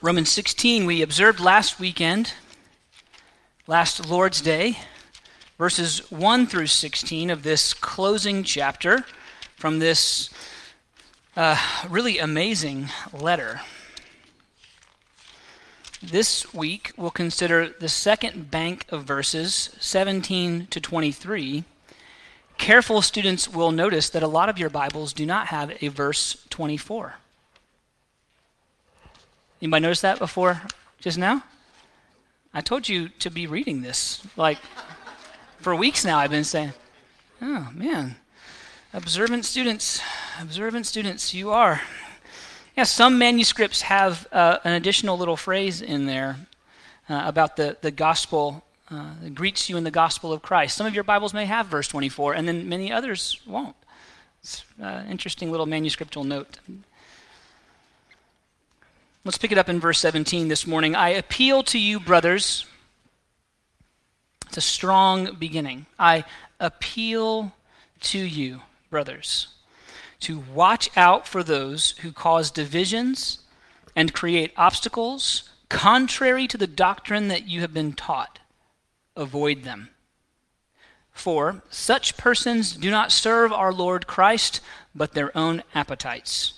Romans 16, we observed last weekend, last Lord's Day, verses 1 through 16 of this closing chapter from this uh, really amazing letter. This week, we'll consider the second bank of verses, 17 to 23. Careful students will notice that a lot of your Bibles do not have a verse 24. Anybody notice that before just now? I told you to be reading this. Like, for weeks now, I've been saying, oh, man. Observant students, observant students, you are. Yeah, some manuscripts have uh, an additional little phrase in there uh, about the, the gospel, uh, greets you in the gospel of Christ. Some of your Bibles may have verse 24, and then many others won't. It's an uh, interesting little manuscriptural note. Let's pick it up in verse 17 this morning. I appeal to you, brothers. It's a strong beginning. I appeal to you, brothers, to watch out for those who cause divisions and create obstacles contrary to the doctrine that you have been taught. Avoid them. For such persons do not serve our Lord Christ, but their own appetites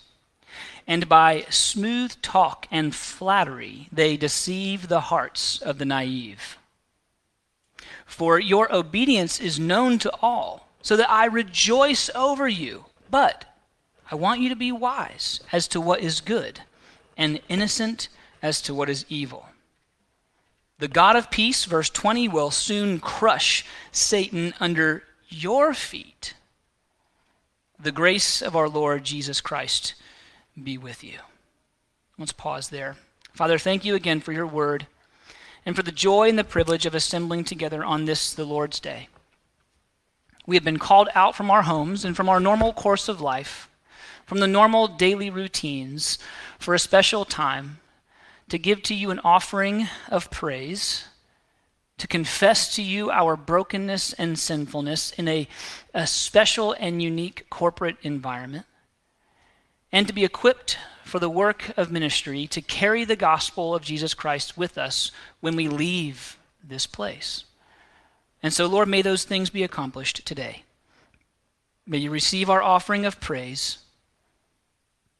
and by smooth talk and flattery they deceive the hearts of the naive. For your obedience is known to all, so that I rejoice over you. But I want you to be wise as to what is good, and innocent as to what is evil. The God of peace, verse 20, will soon crush Satan under your feet. The grace of our Lord Jesus Christ be with you. Let's pause there. Father, thank you again for your word and for the joy and the privilege of assembling together on this, the Lord's day. We have been called out from our homes and from our normal course of life, from the normal daily routines, for a special time to give to you an offering of praise, to confess to you our brokenness and sinfulness in a, a special and unique corporate environment and to be equipped for the work of ministry to carry the gospel of Jesus Christ with us when we leave this place. And so, Lord, may those things be accomplished today. May you receive our offering of praise.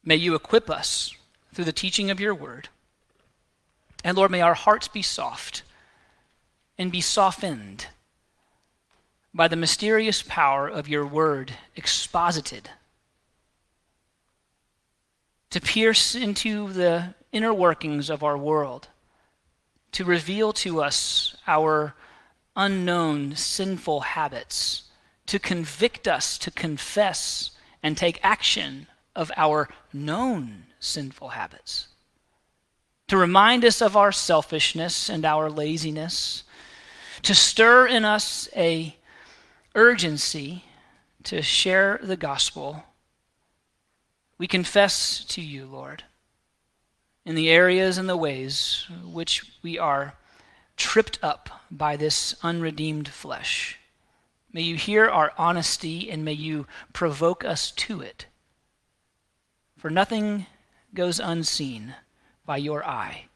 May you equip us through the teaching of your word. And Lord, may our hearts be soft and be softened by the mysterious power of your word exposited to pierce into the inner workings of our world, to reveal to us our unknown sinful habits, to convict us to confess and take action of our known sinful habits, to remind us of our selfishness and our laziness, to stir in us a urgency to share the gospel we confess to you, Lord, in the areas and the ways which we are tripped up by this unredeemed flesh. May you hear our honesty and may you provoke us to it. For nothing goes unseen by your eye.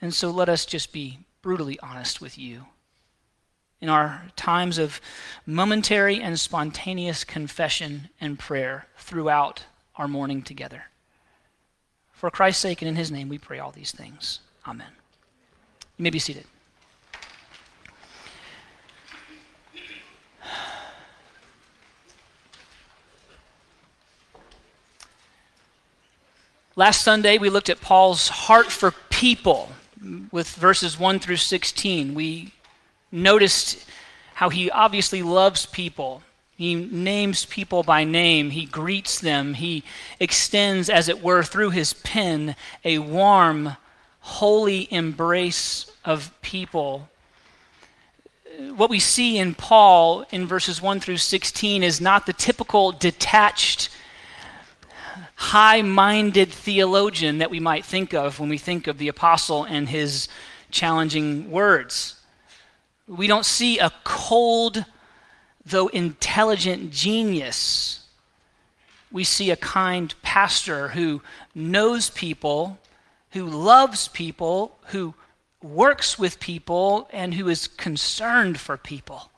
And so let us just be brutally honest with you. In our times of momentary and spontaneous confession and prayer throughout our morning together. For Christ's sake and in his name, we pray all these things. Amen. You may be seated. Last Sunday, we looked at Paul's heart for people with verses 1 through 16. We noticed how he obviously loves people he names people by name. He greets them. He extends, as it were, through his pen, a warm, holy embrace of people. What we see in Paul in verses 1 through 16 is not the typical detached, high minded theologian that we might think of when we think of the apostle and his challenging words. We don't see a cold, though intelligent genius, we see a kind pastor who knows people, who loves people, who works with people, and who is concerned for people.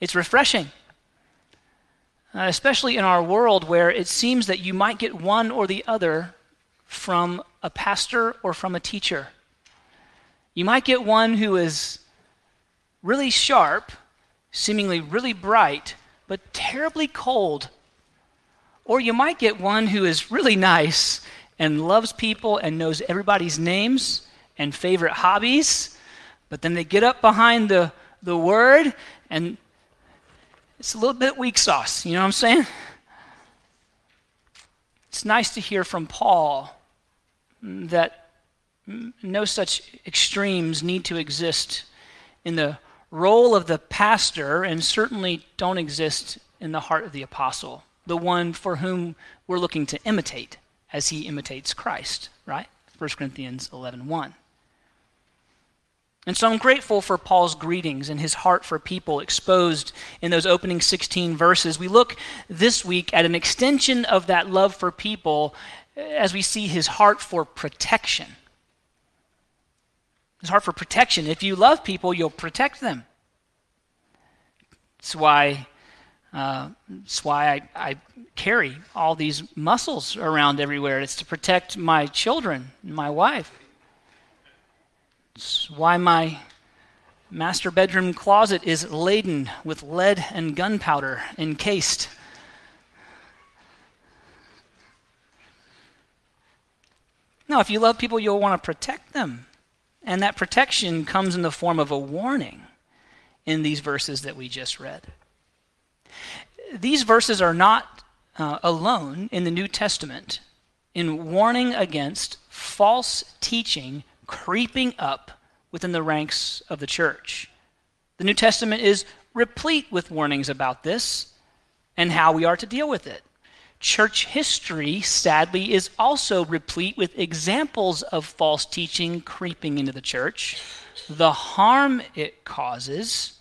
It's refreshing. Uh, especially in our world where it seems that you might get one or the other from a pastor or from a teacher. You might get one who is really sharp, seemingly really bright, but terribly cold. Or you might get one who is really nice and loves people and knows everybody's names and favorite hobbies, but then they get up behind the, the word and it's a little bit weak sauce. You know what I'm saying? It's nice to hear from Paul that no such extremes need to exist in the role of the pastor and certainly don't exist in the heart of the apostle, the one for whom we're looking to imitate as he imitates Christ, right? 1 Corinthians 11:1. 1. And so I'm grateful for Paul's greetings and his heart for people exposed in those opening 16 verses. We look this week at an extension of that love for people as we see his heart for protection. His hard for protection. If you love people, you'll protect them. That's why, uh, that's why I, I carry all these muscles around everywhere. It's to protect my children, and my wife. It's why my master bedroom closet is laden with lead and gunpowder encased. Now, if you love people, you'll want to protect them. And that protection comes in the form of a warning in these verses that we just read. These verses are not uh, alone in the New Testament in warning against false teaching creeping up within the ranks of the church. The New Testament is replete with warnings about this and how we are to deal with it. Church history, sadly, is also replete with examples of false teaching creeping into the church, the harm it causes,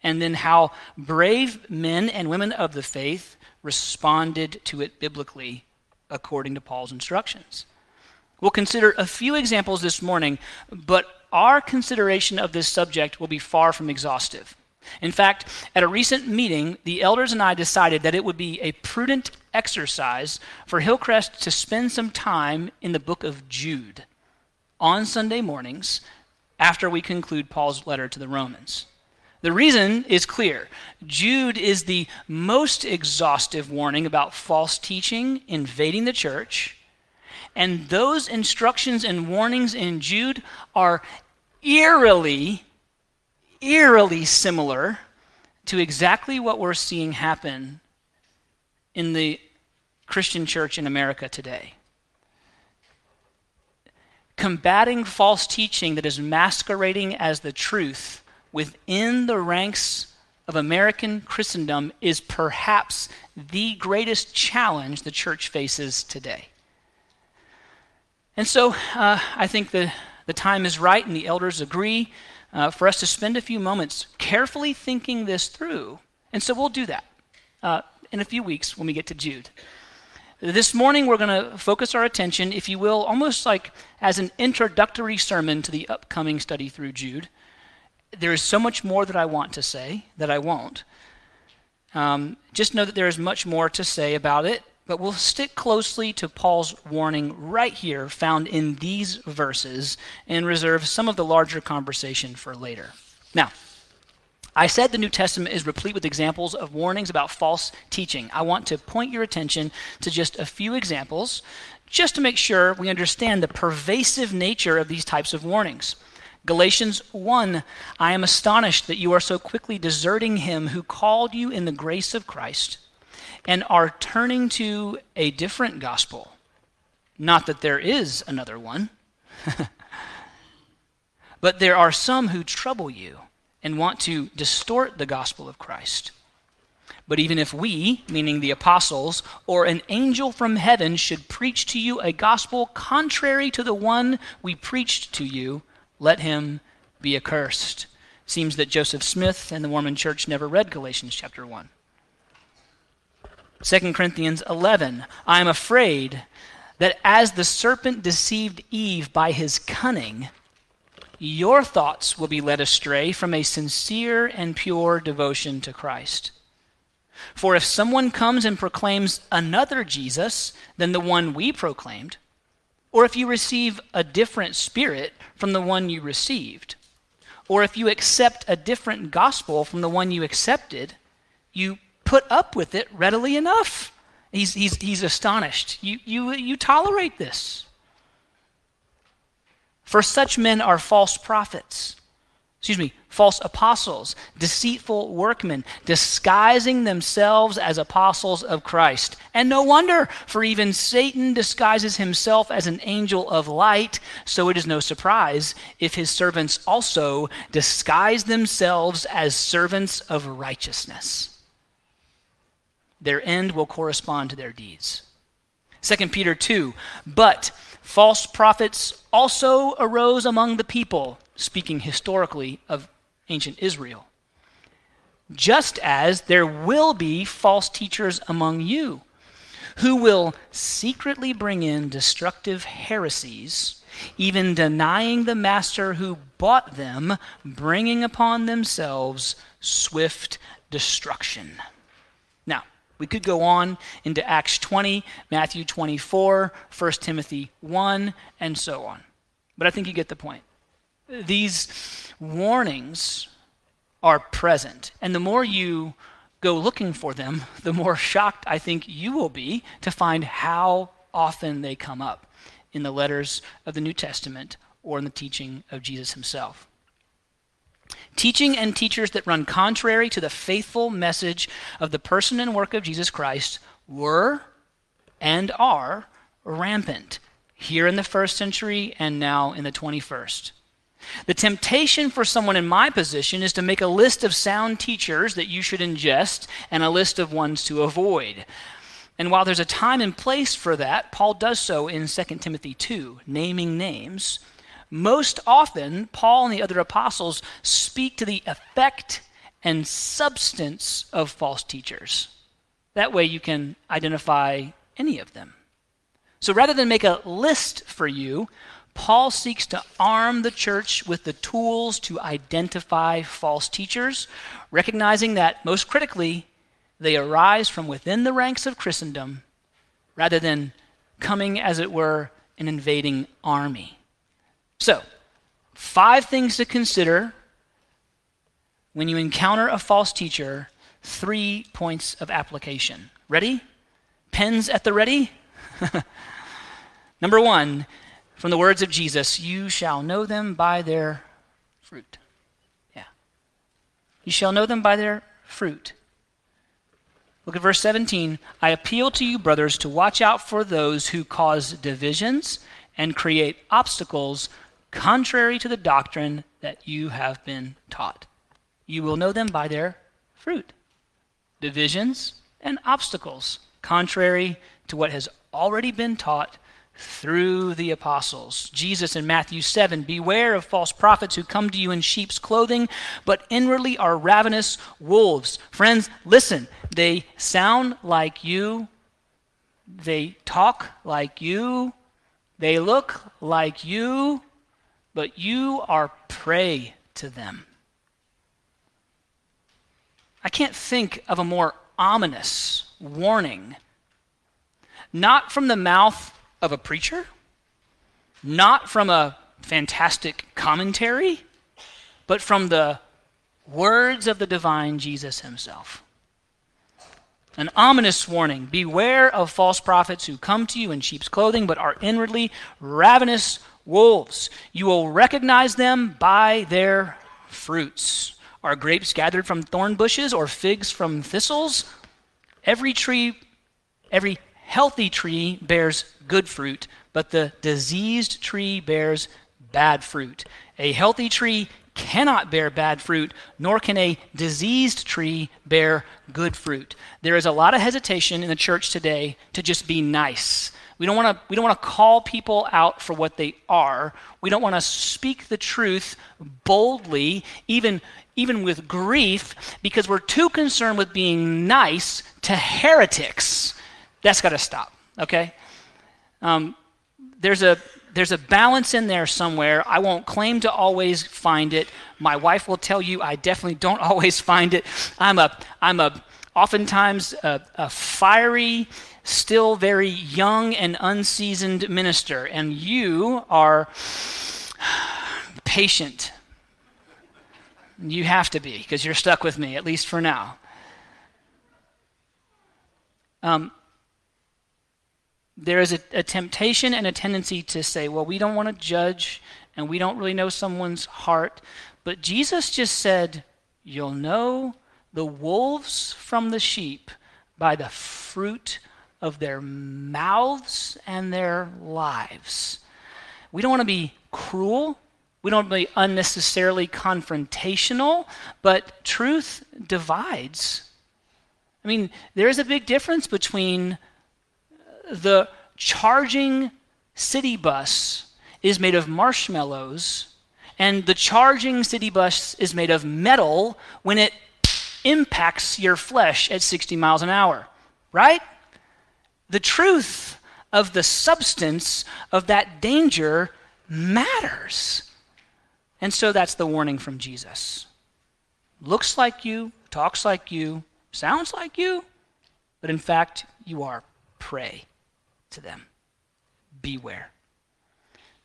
and then how brave men and women of the faith responded to it biblically according to Paul's instructions. We'll consider a few examples this morning, but our consideration of this subject will be far from exhaustive. In fact, at a recent meeting, the elders and I decided that it would be a prudent exercise for Hillcrest to spend some time in the book of Jude on Sunday mornings after we conclude Paul's letter to the Romans. The reason is clear. Jude is the most exhaustive warning about false teaching invading the church and those instructions and warnings in Jude are eerily, eerily similar to exactly what we're seeing happen in the Christian church in America today. Combating false teaching that is masquerading as the truth within the ranks of American Christendom is perhaps the greatest challenge the church faces today. And so uh, I think the, the time is right, and the elders agree uh, for us to spend a few moments carefully thinking this through. And so we'll do that uh, in a few weeks when we get to Jude. This morning, we're going to focus our attention, if you will, almost like as an introductory sermon to the upcoming study through Jude. There is so much more that I want to say that I won't. Um, just know that there is much more to say about it, but we'll stick closely to Paul's warning right here, found in these verses, and reserve some of the larger conversation for later. Now, I said the New Testament is replete with examples of warnings about false teaching. I want to point your attention to just a few examples, just to make sure we understand the pervasive nature of these types of warnings. Galatians 1 I am astonished that you are so quickly deserting him who called you in the grace of Christ and are turning to a different gospel. Not that there is another one, but there are some who trouble you and want to distort the gospel of Christ. But even if we, meaning the apostles, or an angel from heaven should preach to you a gospel contrary to the one we preached to you, let him be accursed. Seems that Joseph Smith and the Mormon church never read Galatians chapter 1. 2 Corinthians 11. I am afraid that as the serpent deceived Eve by his cunning, your thoughts will be led astray from a sincere and pure devotion to Christ. For if someone comes and proclaims another Jesus than the one we proclaimed, or if you receive a different spirit from the one you received, or if you accept a different gospel from the one you accepted, you put up with it readily enough. He's, he's, he's astonished. You, you, you tolerate this. For such men are false prophets excuse me, false apostles, deceitful workmen, disguising themselves as apostles of Christ. And no wonder, for even Satan disguises himself as an angel of light, so it is no surprise if his servants also disguise themselves as servants of righteousness. Their end will correspond to their deeds. 2 Peter 2 But false prophets also arose among the people speaking historically of ancient Israel. Just as there will be false teachers among you who will secretly bring in destructive heresies, even denying the master who bought them, bringing upon themselves swift destruction. We could go on into Acts 20, Matthew 24, 1 Timothy 1, and so on. But I think you get the point these warnings are present. And the more you go looking for them, the more shocked I think you will be to find how often they come up in the letters of the New Testament or in the teaching of Jesus himself. Teaching and teachers that run contrary to the faithful message of the person and work of Jesus Christ were and are rampant here in the first century and now in the 21st. The temptation for someone in my position is to make a list of sound teachers that you should ingest and a list of ones to avoid. And while there's a time and place for that, Paul does so in 2 Timothy 2, naming names. Most often, Paul and the other apostles speak to the effect and substance of false teachers. That way you can identify any of them. So rather than make a list for you, Paul seeks to arm the church with the tools to identify false teachers, recognizing that, most critically, they arise from within the ranks of Christendom rather than coming, as it were, an invading army. So, five things to consider when you encounter a false teacher, three points of application. Ready? Pens at the ready? Number one, from the words of Jesus, you shall know them by their fruit. Yeah. You shall know them by their fruit. Look at verse 17. I appeal to you, brothers, to watch out for those who cause divisions and create obstacles contrary to the doctrine that you have been taught. You will know them by their fruit. Divisions and obstacles contrary to what has already been taught through the apostles. Jesus in Matthew 7 Beware of false prophets who come to you in sheep's clothing, but inwardly are ravenous wolves. Friends, listen, they sound like you, they talk like you, they look like you, but you are prey to them. I can't think of a more ominous warning, not from the mouth of a preacher, not from a fantastic commentary, but from the words of the divine Jesus himself. An ominous warning Beware of false prophets who come to you in sheep's clothing, but are inwardly ravenous wolves. You will recognize them by their fruits. Are grapes gathered from thorn bushes or figs from thistles? Every tree, every healthy tree bears good fruit, but the diseased tree bears bad fruit. A healthy tree cannot bear bad fruit, nor can a diseased tree bear good fruit. There is a lot of hesitation in the church today to just be nice. We don't want to we don't want to call people out for what they are. We don't want to speak the truth boldly, even even with grief, because we're too concerned with being nice to heretics. That's got to stop, okay? Um, there's a there's a balance in there somewhere. I won't claim to always find it. My wife will tell you I definitely don't always find it. I'm a I'm a oftentimes a, a fiery, still very young and unseasoned minister, and you are patient. You have to be because you're stuck with me at least for now. Um, there is a, a, temptation and a tendency to say, well, we don't want to judge and we don't really know someone's heart. But Jesus just said, you'll know the wolves from the sheep by the fruit of their mouths and their lives. We don't want to be cruel. We don't want to be unnecessarily confrontational, but truth divides. I mean, there is a big difference between the charging city bus is made of marshmallows and the charging city bus is made of metal when it impacts your flesh at 60 miles an hour, right? The truth of the substance of that danger matters. And so that's the warning from Jesus. Looks like you, talks like you, sounds like you, but in fact, you are prey to them. Beware.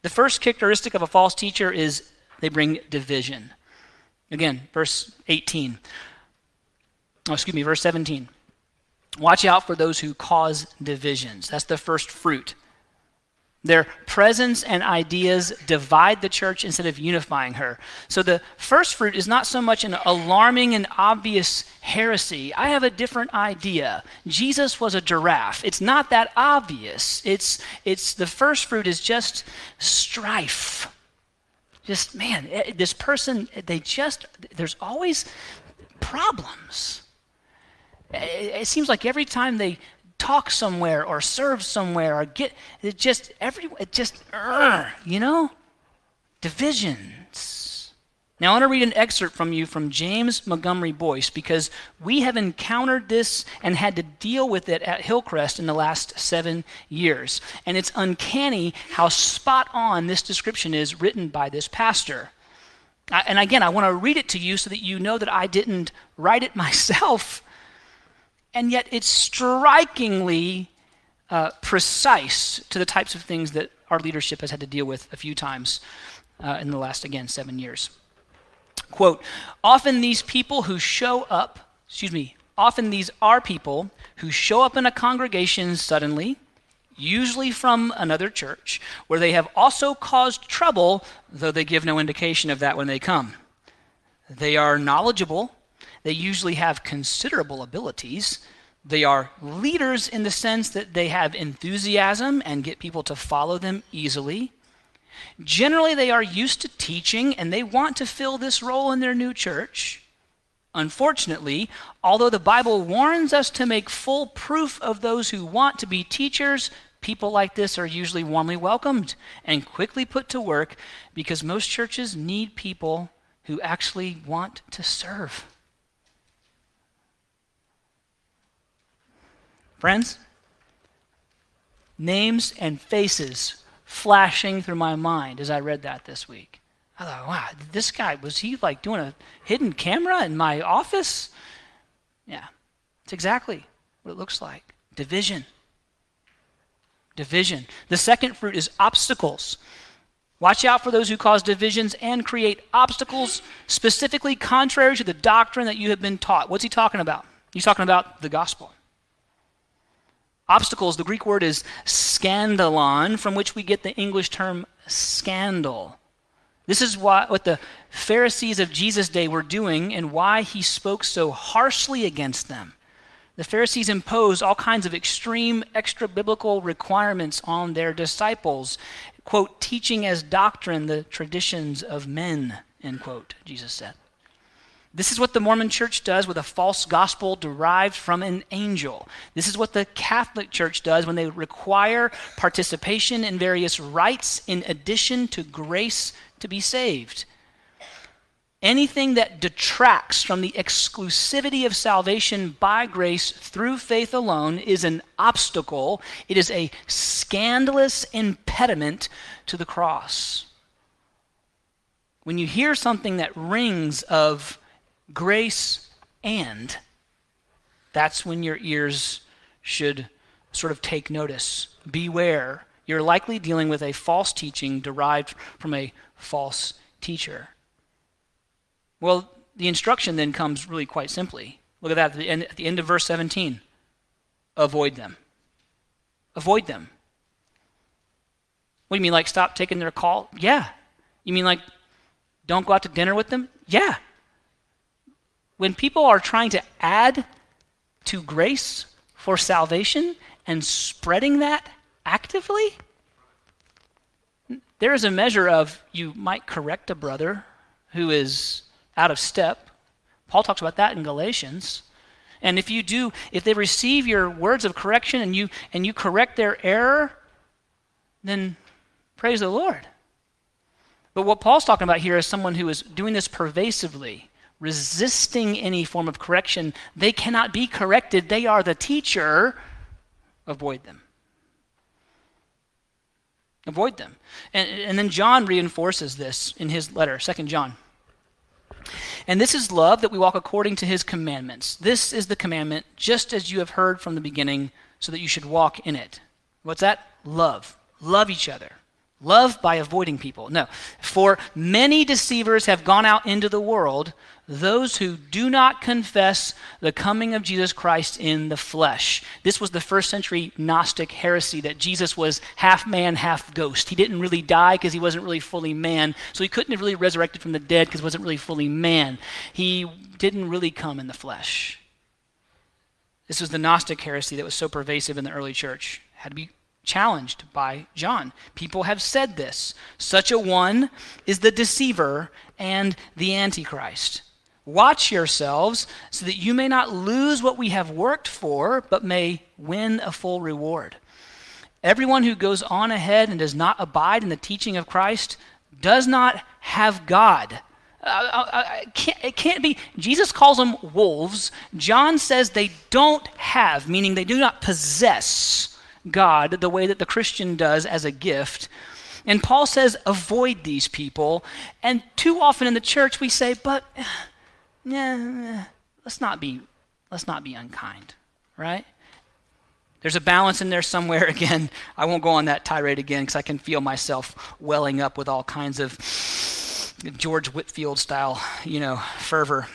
The first characteristic of a false teacher is they bring division. Again, verse 18. Oh, excuse me, verse 17. Watch out for those who cause divisions. That's the first fruit. Their presence and ideas divide the church instead of unifying her. So the first fruit is not so much an alarming and obvious heresy. I have a different idea. Jesus was a giraffe. It's not that obvious. It's it's the first fruit is just strife. Just man, eh, this person they just there's always problems. It seems like every time they talk somewhere or serve somewhere or get it just every it just uh, you know? Divisions. Now i want to read an excerpt from you from james montgomery Boice because we have encountered this and had to deal with it at hillcrest in the last seven years. And it's uncanny how spot on this description is written by this pastor. I, and again i want to read it to you so that you know that i didn't write it myself and yet it's strikingly uh, precise to the types of things that our leadership has had to deal with a few times uh, in the last, again, seven years. Quote Often these people who show up, excuse me, often these are people who show up in a congregation suddenly, usually from another church, where they have also caused trouble, though they give no indication of that when they come. They are knowledgeable they usually have considerable abilities. They are leaders in the sense that they have enthusiasm and get people to follow them easily. Generally, they are used to teaching and they want to fill this role in their new church. Unfortunately, although the Bible warns us to make full proof of those who want to be teachers, people like this are usually warmly welcomed and quickly put to work because most churches need people who actually want to serve. Friends, names and faces flashing through my mind as I read that this week. I thought, wow, this guy, was he like doing a hidden camera in my office? Yeah, it's exactly what it looks like division. Division. The second fruit is obstacles. Watch out for those who cause divisions and create obstacles specifically contrary to the doctrine that you have been taught. What's he talking about? He's talking about the gospel. Obstacles, the Greek word is scandalon, from which we get the English term scandal. This is why, what the Pharisees of Jesus' day were doing and why he spoke so harshly against them. The Pharisees imposed all kinds of extreme extra biblical requirements on their disciples, quote, teaching as doctrine the traditions of men, end quote, Jesus said. This is what the Mormon church does with a false gospel derived from an angel. This is what the Catholic church does when they require participation in various rites in addition to grace to be saved. Anything that detracts from the exclusivity of salvation by grace through faith alone is an obstacle. It is a scandalous impediment to the cross. When you hear something that rings of grace and, that's when your ears should sort of take notice. Beware. You're likely dealing with a false teaching derived from a false teacher. Well, the instruction then comes really quite simply. Look at that at the end, at the end of verse 17. Avoid them. Avoid them. What do you mean, like stop taking their call? Yeah. You mean like don't go out to dinner with them? Yeah. When people are trying to add to grace for salvation and spreading that actively, there is a measure of you might correct a brother who is out of step. Paul talks about that in Galatians. And if you do, if they receive your words of correction and you and you correct their error, then praise the Lord. But what Paul's talking about here is someone who is doing this pervasively, resisting any form of correction. They cannot be corrected. They are the teacher. Avoid them. Avoid them. And, and then John reinforces this in his letter, Second John. And this is love that we walk according to his commandments. This is the commandment, just as you have heard from the beginning, so that you should walk in it. What's that? Love. Love each other. Love by avoiding people. No. For many deceivers have gone out into the world, those who do not confess the coming of Jesus Christ in the flesh. This was the first century Gnostic heresy that Jesus was half man, half ghost. He didn't really die because he wasn't really fully man, so he couldn't have really resurrected from the dead because he wasn't really fully man. He didn't really come in the flesh. This was the Gnostic heresy that was so pervasive in the early church. Had to be challenged by John. People have said this. Such a one is the deceiver and the antichrist. Watch yourselves so that you may not lose what we have worked for, but may win a full reward. Everyone who goes on ahead and does not abide in the teaching of Christ does not have God. Uh, uh, uh can't, it can't be. Jesus calls them wolves. John says they don't have, meaning they do not possess God the way that the Christian does as a gift. And Paul says, avoid these people. And too often in the church we say, but yeah, eh, let's not be let's not be unkind, right? There's a balance in there somewhere. Again, I won't go on that tirade again because I can feel myself welling up with all kinds of George Whitefield style, you know, fervor.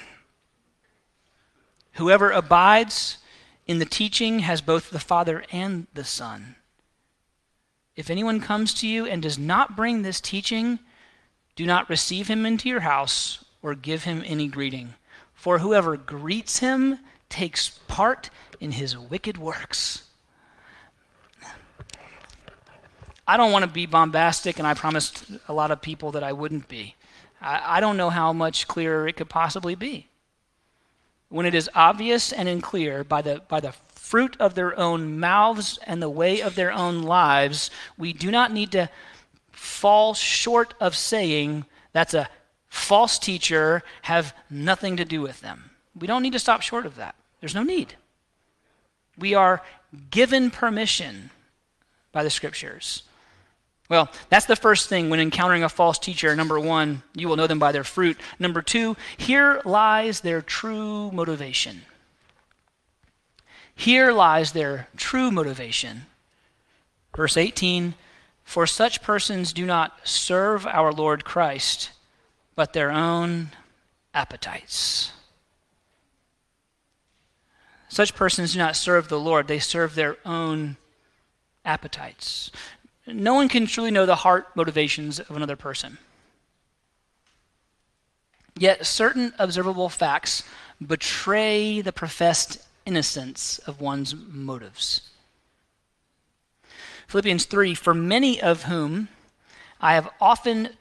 Whoever abides in the teaching has both the Father and the Son. If anyone comes to you and does not bring this teaching, do not receive him into your house or give him any greeting. For whoever greets him takes part in his wicked works. I don't want to be bombastic, and I promised a lot of people that I wouldn't be. I, I, don't know how much clearer it could possibly be. When it is obvious and clear by the, by the fruit of their own mouths and the way of their own lives, we do not need to fall short of saying that's a false teacher have nothing to do with them. We don't need to stop short of that. There's no need. We are given permission by the scriptures. Well, that's the first thing when encountering a false teacher. Number one, you will know them by their fruit. Number two, here lies their true motivation. Here lies their true motivation. Verse 18 For such persons do not serve our Lord Christ but their own appetites. Such persons do not serve the Lord, they serve their own appetites. No one can truly know the heart motivations of another person. Yet certain observable facts betray the professed innocence of one's motives. Philippians 3 For many of whom I have often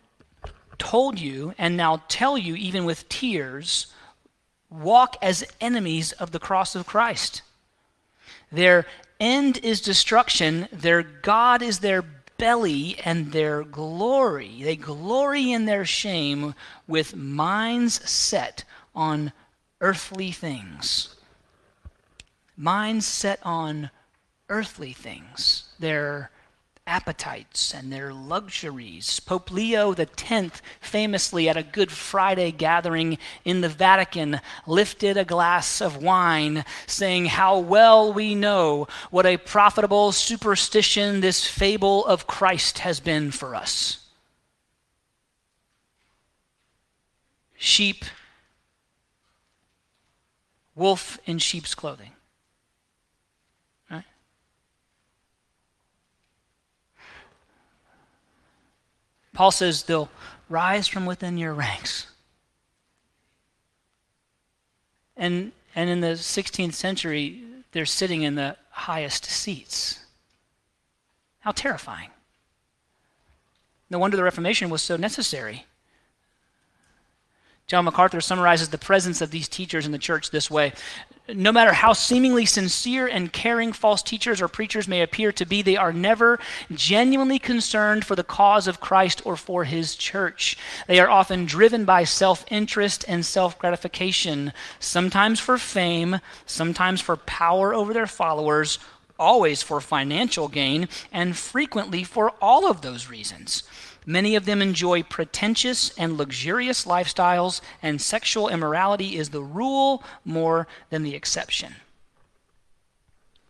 told you and now tell you, even with tears, walk as enemies of the cross of Christ. Their end is destruction, their God is their belly and their glory. They glory in their shame with minds set on earthly things. Minds set on earthly things. Their appetites and their luxuries. Pope Leo X, famously at a Good Friday gathering in the Vatican, lifted a glass of wine, saying, How well we know what a profitable superstition this fable of Christ has been for us. Sheep, wolf in sheep's clothing. Paul says they'll rise from within your ranks. And, and in the 16th century, they're sitting in the highest seats. How terrifying. No wonder the Reformation was so necessary. John MacArthur summarizes the presence of these teachers in the church this way No matter how seemingly sincere and caring false teachers or preachers may appear to be, they are never genuinely concerned for the cause of Christ or for his church. They are often driven by self interest and self gratification, sometimes for fame, sometimes for power over their followers, always for financial gain, and frequently for all of those reasons. Many of them enjoy pretentious and luxurious lifestyles, and sexual immorality is the rule more than the exception.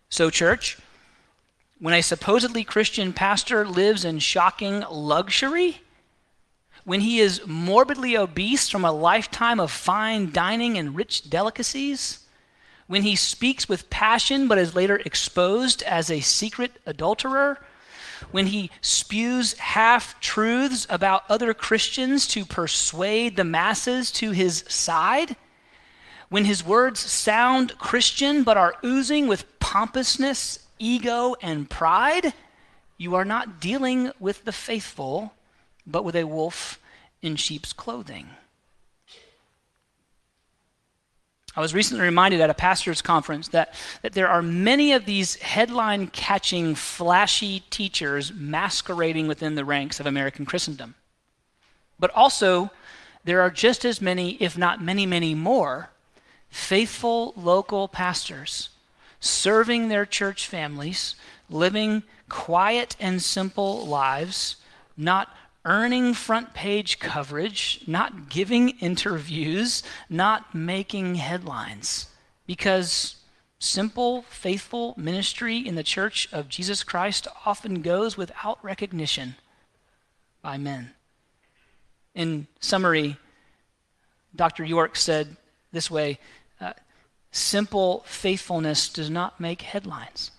So, church, when a supposedly Christian pastor lives in shocking luxury, when he is morbidly obese from a lifetime of fine dining and rich delicacies, when he speaks with passion but is later exposed as a secret adulterer, when he spews half truths about other Christians to persuade the masses to his side, when his words sound Christian but are oozing with pompousness, ego, and pride, you are not dealing with the faithful, but with a wolf in sheep's clothing. I was recently reminded at a pastor's conference that, that there are many of these headline catching, flashy teachers masquerading within the ranks of American Christendom. But also, there are just as many, if not many, many more, faithful local pastors serving their church families, living quiet and simple lives, not earning front page coverage, not giving interviews, not making headlines. Because simple, faithful ministry in the church of Jesus Christ often goes without recognition by men. In summary, Dr. York said this way uh, simple faithfulness does not make headlines.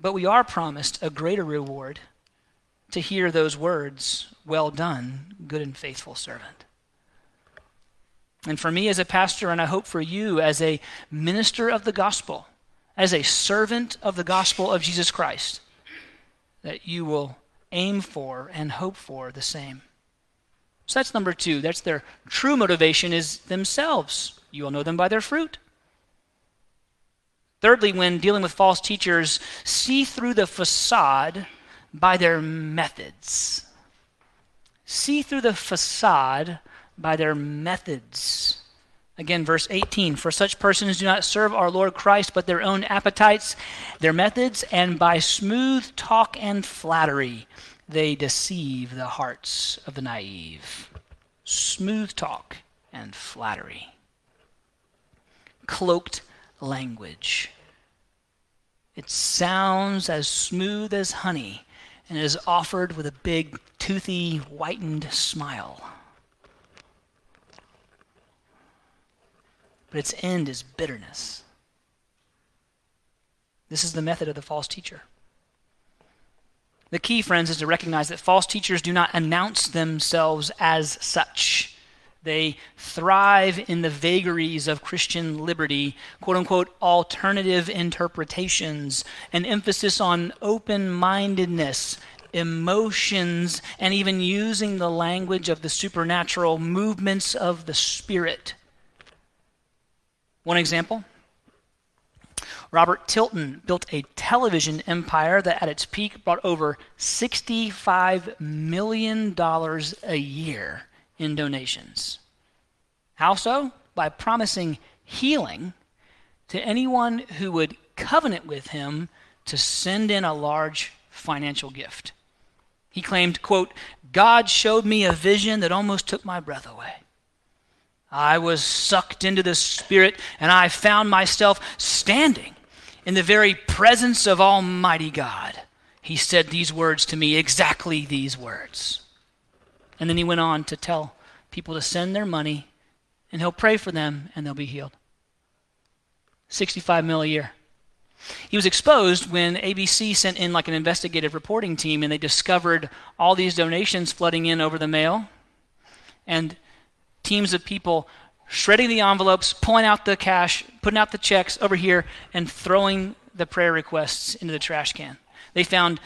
But we are promised a greater reward to hear those words, Well done, good and faithful servant. And for me as a pastor, and I hope for you as a minister of the gospel, as a servant of the gospel of Jesus Christ, that you will aim for and hope for the same. So that's number two. That's their true motivation is themselves. You will know them by their fruit. Thirdly, when dealing with false teachers, see through the facade by their methods. See through the facade by their methods. Again, verse 18 For such persons do not serve our Lord Christ, but their own appetites, their methods, and by smooth talk and flattery they deceive the hearts of the naive. Smooth talk and flattery. Cloaked language. It sounds as smooth as honey and is offered with a big, toothy, whitened smile. But its end is bitterness. This is the method of the false teacher. The key, friends, is to recognize that false teachers do not announce themselves as such. They thrive in the vagaries of Christian liberty, quote unquote, alternative interpretations, an emphasis on open mindedness, emotions, and even using the language of the supernatural movements of the Spirit. One example Robert Tilton built a television empire that at its peak brought over $65 million a year in donations. How so? By promising healing to anyone who would covenant with him to send in a large financial gift. He claimed, quote, God showed me a vision that almost took my breath away. I was sucked into the Spirit, and I found myself standing in the very presence of Almighty God. He said these words to me, exactly these words. And then he went on to tell people to send their money, and he'll pray for them, and they'll be healed. 65 mil a year. He was exposed when ABC sent in like an investigative reporting team and they discovered all these donations flooding in over the mail. And teams of people shredding the envelopes, pulling out the cash, putting out the checks over here, and throwing the prayer requests into the trash can. They found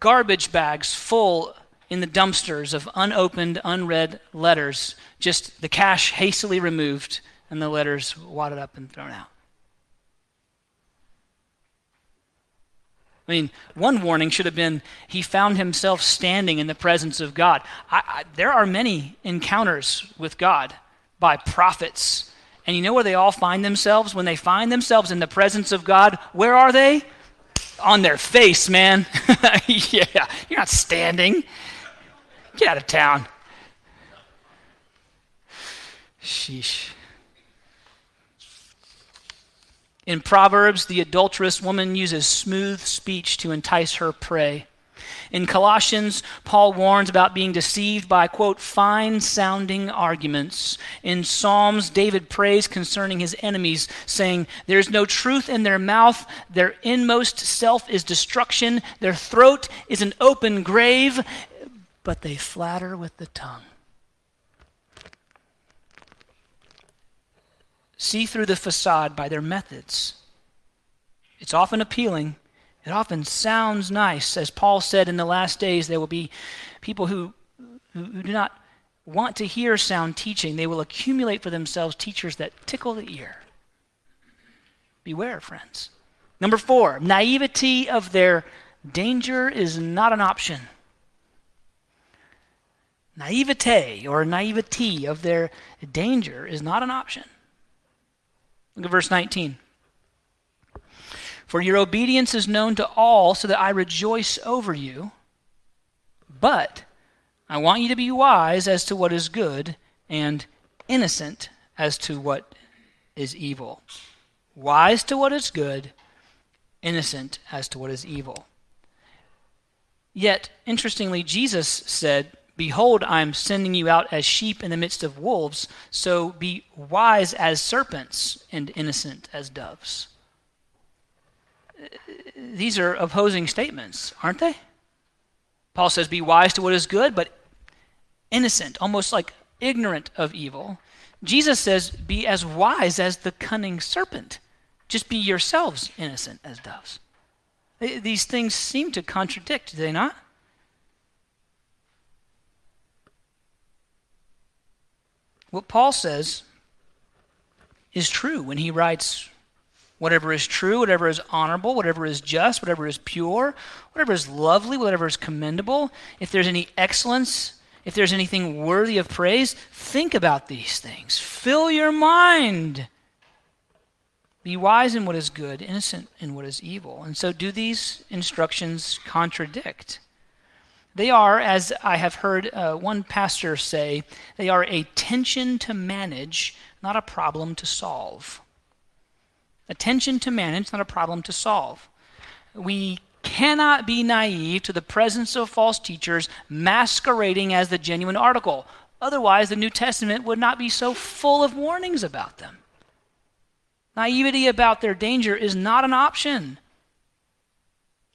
garbage bags full in the dumpsters of unopened, unread letters, just the cash hastily removed and the letters wadded up and thrown out. I mean, one warning should have been he found himself standing in the presence of God. I, I, there are many encounters with God by prophets. And you know where they all find themselves? When they find themselves in the presence of God, where are they? On their face, man. yeah, you're not standing. Get out of town. Sheesh. In Proverbs, the adulterous woman uses smooth speech to entice her prey. In Colossians, Paul warns about being deceived by, quote, fine sounding arguments. In Psalms, David prays concerning his enemies, saying, There is no truth in their mouth, their inmost self is destruction, their throat is an open grave, but they flatter with the tongue. see through the facade by their methods. It's often appealing. It often sounds nice. As Paul said in the last days, there will be people who, who, who do not want to hear sound teaching. They will accumulate for themselves teachers that tickle the ear. Beware, friends. Number four, naivety of their danger is not an option. Naivete or naivety of their danger is not an option. Look at verse 19. For your obedience is known to all, so that I rejoice over you. But I want you to be wise as to what is good and innocent as to what is evil. Wise to what is good, innocent as to what is evil. Yet, interestingly, Jesus said, Behold, I am sending you out as sheep in the midst of wolves, so be wise as serpents and innocent as doves. These are opposing statements, aren't they? Paul says, Be wise to what is good, but innocent, almost like ignorant of evil. Jesus says, Be as wise as the cunning serpent. Just be yourselves innocent as doves. These things seem to contradict, do they not? What Paul says is true when he writes, Whatever is true, whatever is honorable, whatever is just, whatever is pure, whatever is lovely, whatever is commendable, if there's any excellence, if there's anything worthy of praise, think about these things. Fill your mind. Be wise in what is good, innocent in what is evil. And so, do these instructions contradict? They are, as I have heard uh, one pastor say, they are a tension to manage, not a problem to solve. A tension to manage, not a problem to solve. We cannot be naive to the presence of false teachers masquerading as the genuine article. Otherwise, the New Testament would not be so full of warnings about them. Naivety about their danger is not an option.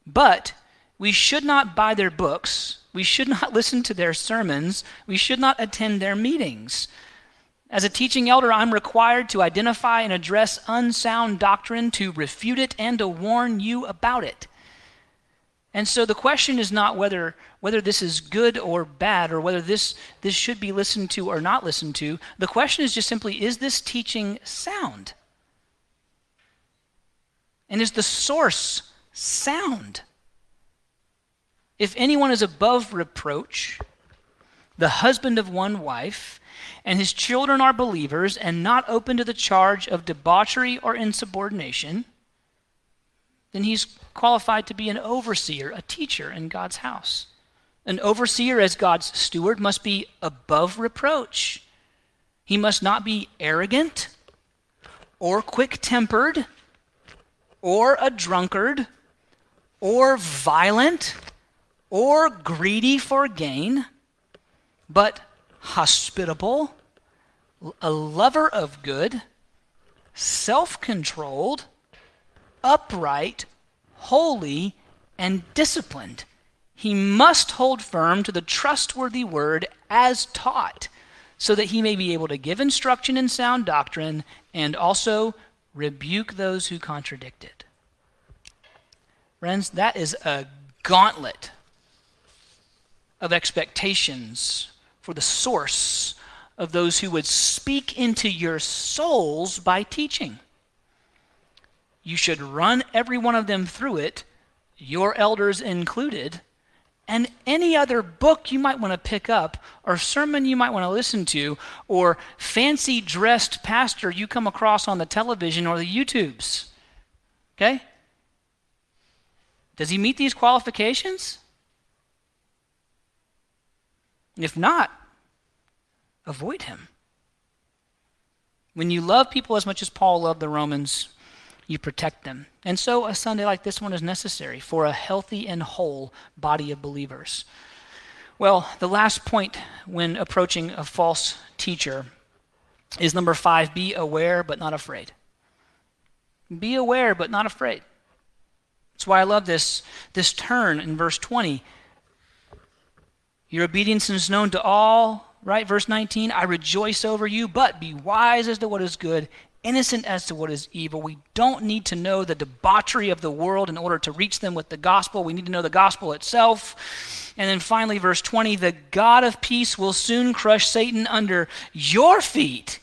But we should not buy their books. We should not listen to their sermons. We should not attend their meetings. As a teaching elder, I'm required to identify and address unsound doctrine, to refute it, and to warn you about it. And so the question is not whether, whether this is good or bad, or whether this, this should be listened to or not listened to. The question is just simply is this teaching sound? And is the source sound? If anyone is above reproach, the husband of one wife, and his children are believers and not open to the charge of debauchery or insubordination, then he's qualified to be an overseer, a teacher in God's house. An overseer, as God's steward, must be above reproach. He must not be arrogant or quick tempered or a drunkard or violent or greedy for gain, but hospitable, a lover of good, self controlled, upright, holy, and disciplined. He must hold firm to the trustworthy word as taught, so that he may be able to give instruction in sound doctrine and also rebuke those who contradict it. Friends, that is a gauntlet of expectations for the source of those who would speak into your souls by teaching. You should run every one of them through it, your elders included, and any other book you might want to pick up, or sermon you might want to listen to, or fancy dressed pastor you come across on the television or the YouTubes. Okay? Does he meet these qualifications? If not, avoid him. When you love people as much as Paul loved the Romans, you protect them. And so a Sunday like this one is necessary for a healthy and whole body of believers. Well, the last point when approaching a false teacher is number five be aware but not afraid. Be aware but not afraid. That's why I love this, this turn in verse 20. Your obedience is known to all, right? Verse 19, I rejoice over you, but be wise as to what is good, innocent as to what is evil. We don't need to know the debauchery of the world in order to reach them with the gospel. We need to know the gospel itself. And then finally, verse 20, the God of peace will soon crush Satan under your feet.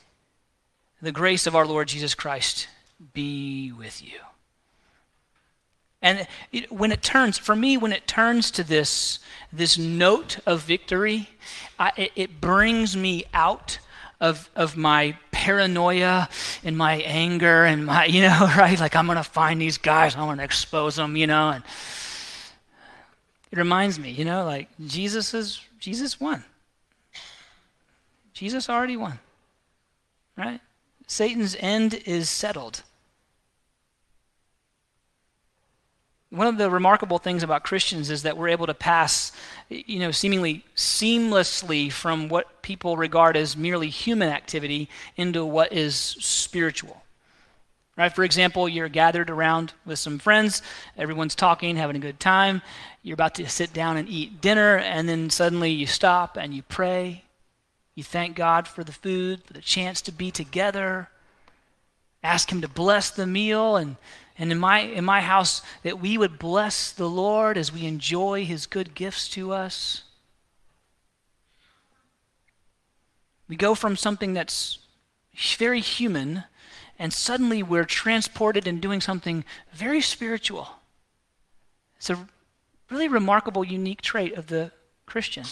The grace of our Lord Jesus Christ be with you. And it, when it turns, for me, when it turns to this, this note of victory, I, it, it brings me out of, of my paranoia and my anger and my, you know, right? Like, I'm going to find these guys, I'm going to expose them, you know. And it reminds me, you know, like, Jesus is, Jesus won. Jesus already won, right? Satan's end is settled. One of the remarkable things about Christians is that we're able to pass, you know, seemingly seamlessly from what people regard as merely human activity into what is spiritual. Right? For example, you're gathered around with some friends, everyone's talking, having a good time. You're about to sit down and eat dinner, and then suddenly you stop and you pray. You thank God for the food, for the chance to be together. Ask Him to bless the meal and and in my, in my house, that we would bless the Lord as we enjoy his good gifts to us. We go from something that's very human, and suddenly we're transported and doing something very spiritual. It's a really remarkable, unique trait of the Christian.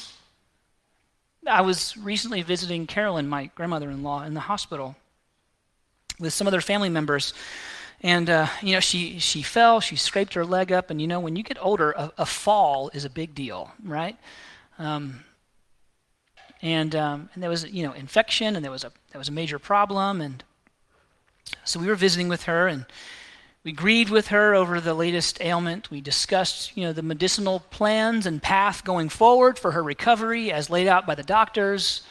I was recently visiting Carolyn, my grandmother in law, in the hospital with some other family members and uh, you know, she she fell. She scraped her leg up. And you know, when you get older, a, a fall is a big deal, right? Um, and um, and there was you know infection, and there was a there was a major problem. And so we were visiting with her, and we grieved with her over the latest ailment. We discussed you know the medicinal plans and path going forward for her recovery, as laid out by the doctors.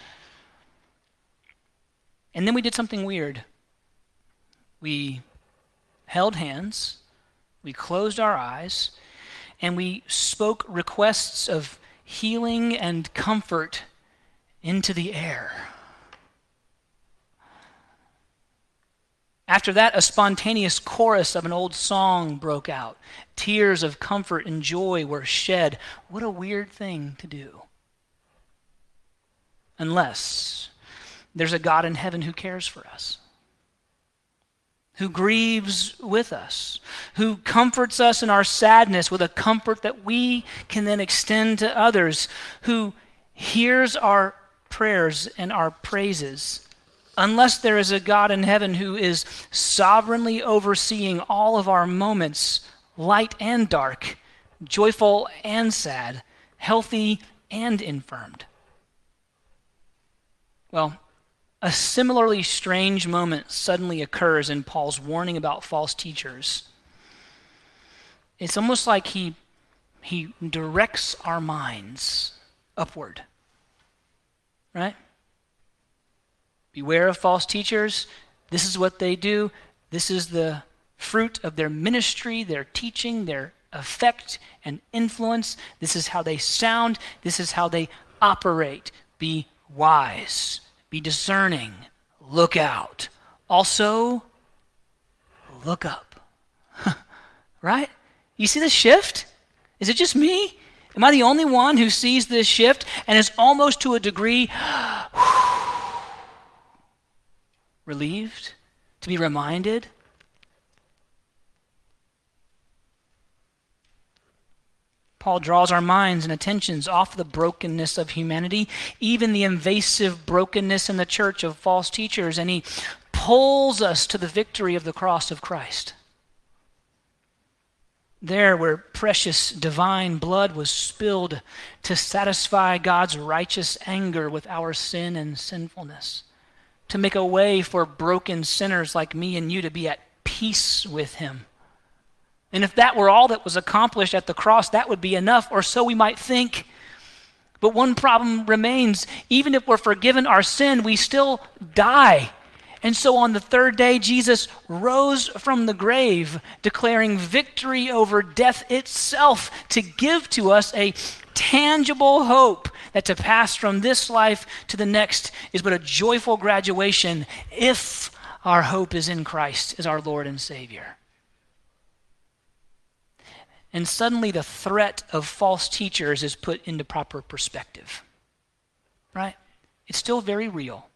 And then we did something weird. We held hands, we closed our eyes, and we spoke requests of healing and comfort into the air. After that, a spontaneous chorus of an old song broke out. Tears of comfort and joy were shed. What a weird thing to do. Unless there's a God in heaven who cares for us who grieves with us, who comforts us in our sadness with a comfort that we can then extend to others, who hears our prayers and our praises. Unless there is a God in heaven who is sovereignly overseeing all of our moments, light and dark, joyful and sad, healthy and infirmed. Well, a similarly strange moment suddenly occurs in Paul's warning about false teachers. It's almost like he, he directs our minds upward. Right? Beware of false teachers. This is what they do. This is the fruit of their ministry, their teaching, their effect and influence. This is how they sound. This is how they operate. Be wise. Be discerning. Look out. Also, look up. right? You see the shift? Is it just me? Am I the only one who sees this shift and is almost to a degree relieved to be reminded? Paul draws our minds and attentions off the brokenness of humanity, even the invasive brokenness in the church of false teachers, and he pulls us to the victory of the cross of Christ. There, where precious divine blood was spilled to satisfy God's righteous anger with our sin and sinfulness, to make a way for broken sinners like me and you to be at peace with Him and if that were all that was accomplished at the cross, that would be enough, or so we might think. But one problem remains. Even if we're forgiven our sin, we still die. And so on the third day, Jesus rose from the grave, declaring victory over death itself to give to us a tangible hope that to pass from this life to the next is but a joyful graduation if our hope is in Christ as our Lord and Savior. And suddenly the threat of false teachers is put into proper perspective. Right? It's still very real.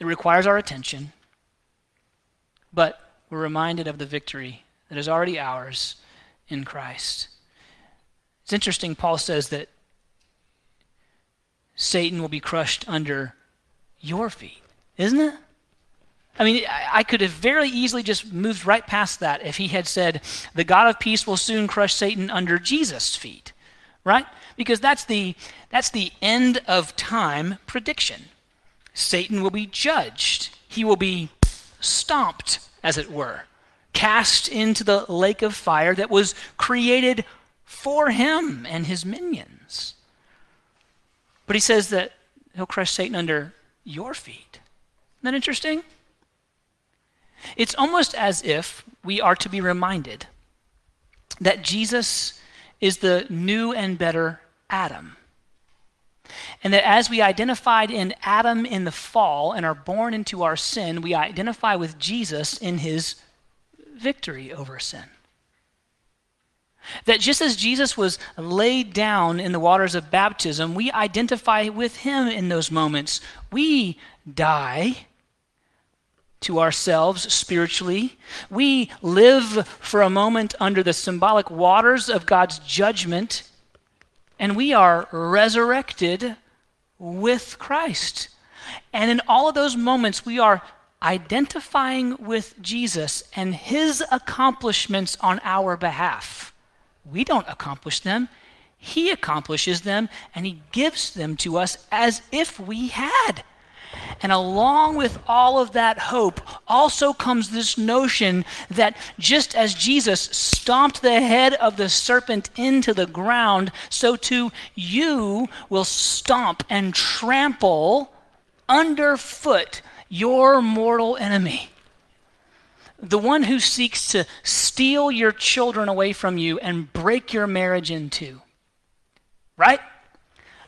It requires our attention. But we're reminded of the victory that is already ours in Christ. It's interesting, Paul says that Satan will be crushed under your feet, isn't it? I mean, I could have very easily just moved right past that if he had said, the God of peace will soon crush Satan under Jesus' feet, right? Because that's the, that's the end of time prediction. Satan will be judged, he will be stomped, as it were, cast into the lake of fire that was created for him and his minions. But he says that he'll crush Satan under your feet. Isn't that interesting? It's almost as if we are to be reminded that Jesus is the new and better Adam. And that as we identified in Adam in the fall and are born into our sin, we identify with Jesus in his victory over sin. That just as Jesus was laid down in the waters of baptism, we identify with him in those moments. We die to ourselves spiritually. We live for a moment under the symbolic waters of God's judgment, and we are resurrected with Christ. And in all of those moments, we are identifying with Jesus and his accomplishments on our behalf. We don't accomplish them. He accomplishes them and he gives them to us as if we had. And along with all of that hope also comes this notion that just as Jesus stomped the head of the serpent into the ground, so too you will stomp and trample underfoot your mortal enemy. The one who seeks to steal your children away from you and break your marriage in two. Right?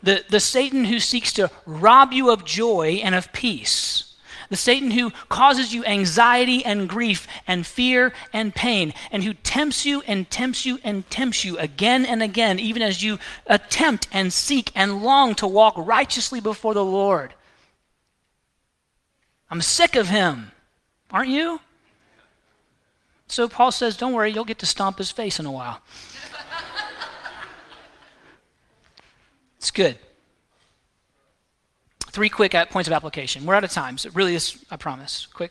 The, the Satan who seeks to rob you of joy and of peace, the Satan who causes you anxiety and grief and fear and pain, and who tempts you and tempts you and tempts you again and again, even as you attempt and seek and long to walk righteously before the Lord. I'm sick of him, aren't you? So Paul says, Don't worry, you'll get to stomp his face in a while. It's good. Three quick points of application. We're out of time, so really is, I promise. Quick.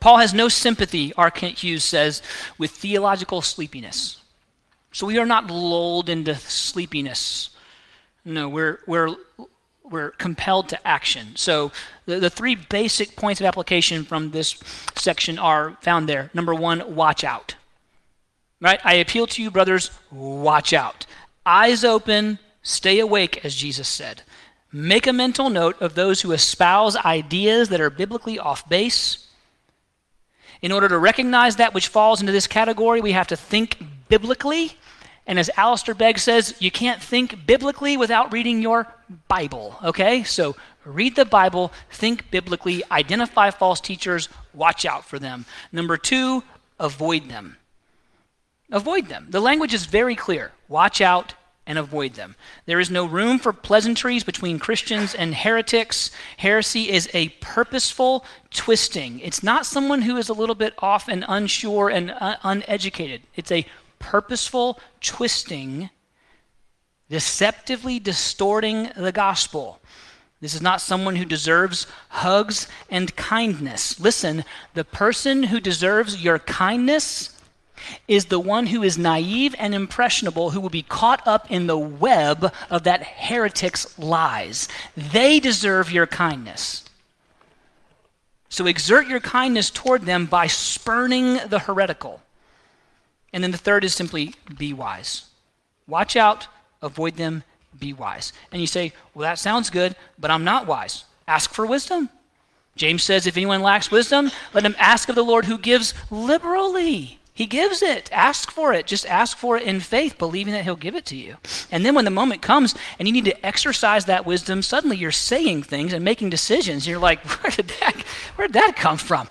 Paul has no sympathy, R. Kent Hughes says, with theological sleepiness. So we are not lulled into sleepiness. No, we're, we're, we're compelled to action. So the, the three basic points of application from this section are found there. Number one, watch out. Right? I appeal to you, brothers, watch out. Eyes open, stay awake, as Jesus said. Make a mental note of those who espouse ideas that are biblically off base in order to recognize that which falls into this category, we have to think biblically. And as Alistair Begg says, you can't think biblically without reading your Bible, okay? So read the Bible, think biblically, identify false teachers, watch out for them. Number two, avoid them. Avoid them. The language is very clear. Watch out, and avoid them. There is no room for pleasantries between Christians and heretics. Heresy is a purposeful twisting. It's not someone who is a little bit off and unsure and uh, uneducated. It's a purposeful twisting, deceptively distorting the gospel. This is not someone who deserves hugs and kindness. Listen, the person who deserves your kindness is the one who is naive and impressionable who will be caught up in the web of that heretic's lies. They deserve your kindness. So exert your kindness toward them by spurning the heretical. And then the third is simply be wise. Watch out, avoid them, be wise. And you say, well, that sounds good, but I'm not wise. Ask for wisdom. James says, if anyone lacks wisdom, let him ask of the Lord who gives liberally he gives it. Ask for it. Just ask for it in faith, believing that He'll give it to you. And then when the moment comes and you need to exercise that wisdom, suddenly you're saying things and making decisions. You're like, where did that, where did that come from?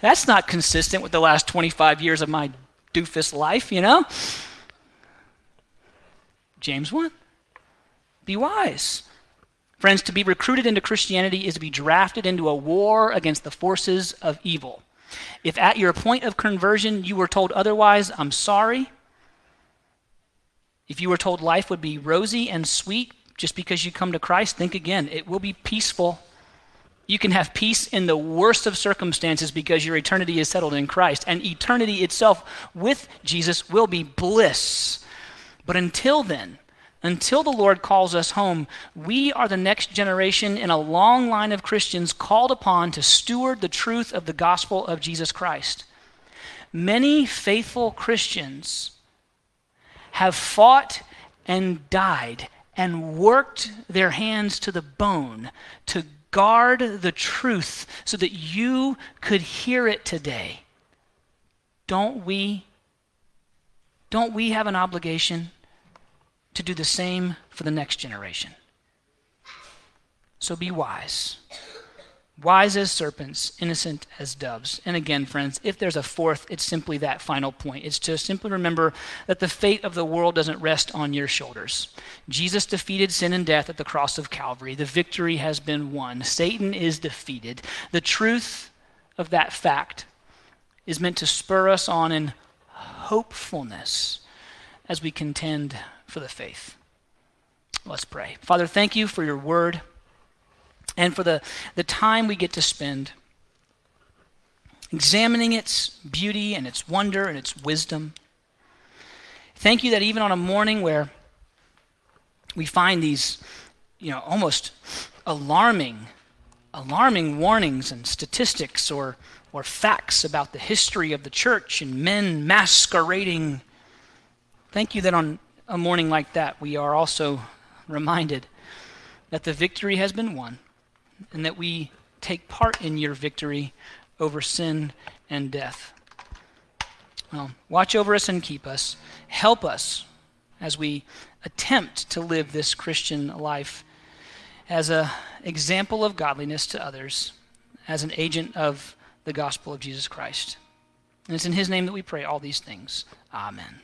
That's not consistent with the last 25 years of my doofus life, you know? James 1. Be wise. Friends, to be recruited into Christianity is to be drafted into a war against the forces of evil. If at your point of conversion you were told otherwise, I'm sorry. If you were told life would be rosy and sweet just because you come to Christ, think again. It will be peaceful. You can have peace in the worst of circumstances because your eternity is settled in Christ. And eternity itself with Jesus will be bliss. But until then, until the Lord calls us home, we are the next generation in a long line of Christians called upon to steward the truth of the gospel of Jesus Christ. Many faithful Christians have fought and died and worked their hands to the bone to guard the truth so that you could hear it today. Don't we? Don't we have an obligation to do the same for the next generation. So be wise. Wise as serpents, innocent as doves. And again, friends, if there's a fourth, it's simply that final point. It's to simply remember that the fate of the world doesn't rest on your shoulders. Jesus defeated sin and death at the cross of Calvary. The victory has been won. Satan is defeated. The truth of that fact is meant to spur us on in hopefulness as we contend for the faith. Let's pray. Father, thank you for your word and for the, the time we get to spend examining its beauty and its wonder and its wisdom. Thank you that even on a morning where we find these, you know, almost alarming, alarming warnings and statistics or, or facts about the history of the church and men masquerading. Thank you that on a morning like that, we are also reminded that the victory has been won and that we take part in your victory over sin and death. Well, watch over us and keep us. Help us as we attempt to live this Christian life as an example of godliness to others, as an agent of the gospel of Jesus Christ. And it's in his name that we pray all these things. Amen.